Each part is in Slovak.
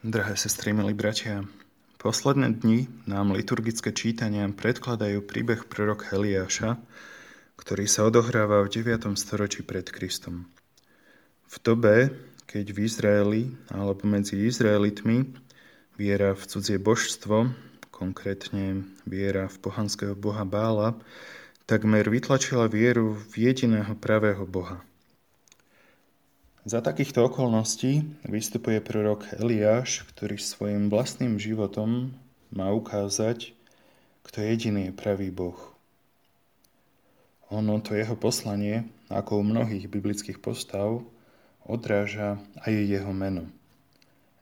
Drahé sestry, milí bratia, posledné dni nám liturgické čítania predkladajú príbeh prorok Eliáša, ktorý sa odohráva v 9. storočí pred Kristom. V dobe, keď v Izraeli alebo medzi Izraelitmi viera v cudzie božstvo, konkrétne viera v pohanského boha Bála, takmer vytlačila vieru v jediného pravého boha – za takýchto okolností vystupuje prorok Eliáš, ktorý svojim vlastným životom má ukázať, kto jediný je pravý Boh. Ono to jeho poslanie, ako u mnohých biblických postav, odráža aj jeho meno.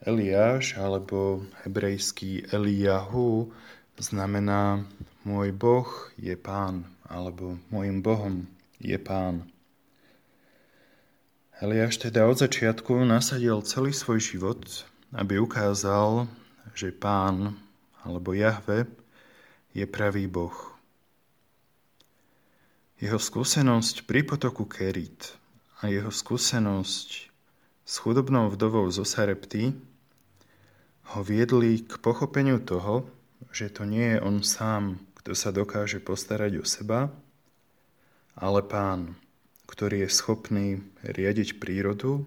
Eliáš alebo hebrejský Eliahu znamená môj Boh je pán alebo môjim Bohom je pán. Eliáš teda od začiatku nasadil celý svoj život, aby ukázal, že pán alebo Jahve je pravý Boh. Jeho skúsenosť pri potoku Kerit a jeho skúsenosť s chudobnou vdovou zo Sarepty ho viedli k pochopeniu toho, že to nie je on sám, kto sa dokáže postarať o seba, ale pán ktorý je schopný riadiť prírodu,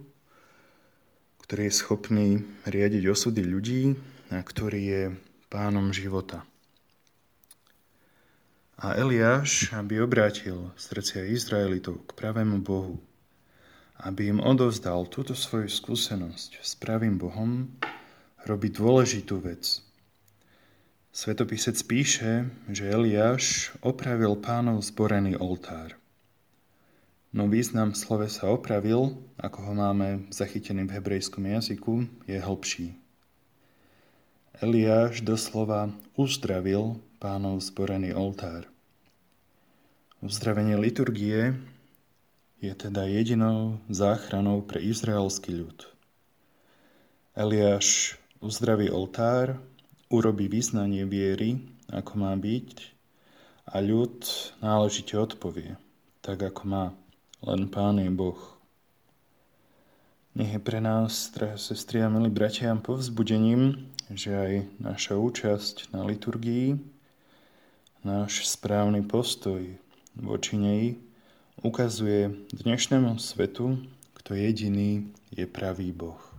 ktorý je schopný riadiť osudy ľudí a ktorý je pánom života. A Eliáš, aby obrátil srdcia Izraelitov k pravému Bohu, aby im odovzdal túto svoju skúsenosť s pravým Bohom, robí dôležitú vec. Svetopisec píše, že Eliáš opravil pánov zborený oltár no význam sa opravil, ako ho máme zachytený v hebrejskom jazyku, je hlbší. Eliáš doslova uzdravil pánov zborený oltár. Uzdravenie liturgie je teda jedinou záchranou pre izraelský ľud. Eliáš uzdraví oltár, urobí vyznanie viery, ako má byť, a ľud náležite odpovie, tak ako má len Pán je Boh. Nech je pre nás, drahé sestry a milí bratia, povzbudením, že aj naša účasť na liturgii, náš správny postoj voči nej ukazuje dnešnému svetu, kto jediný je pravý Boh.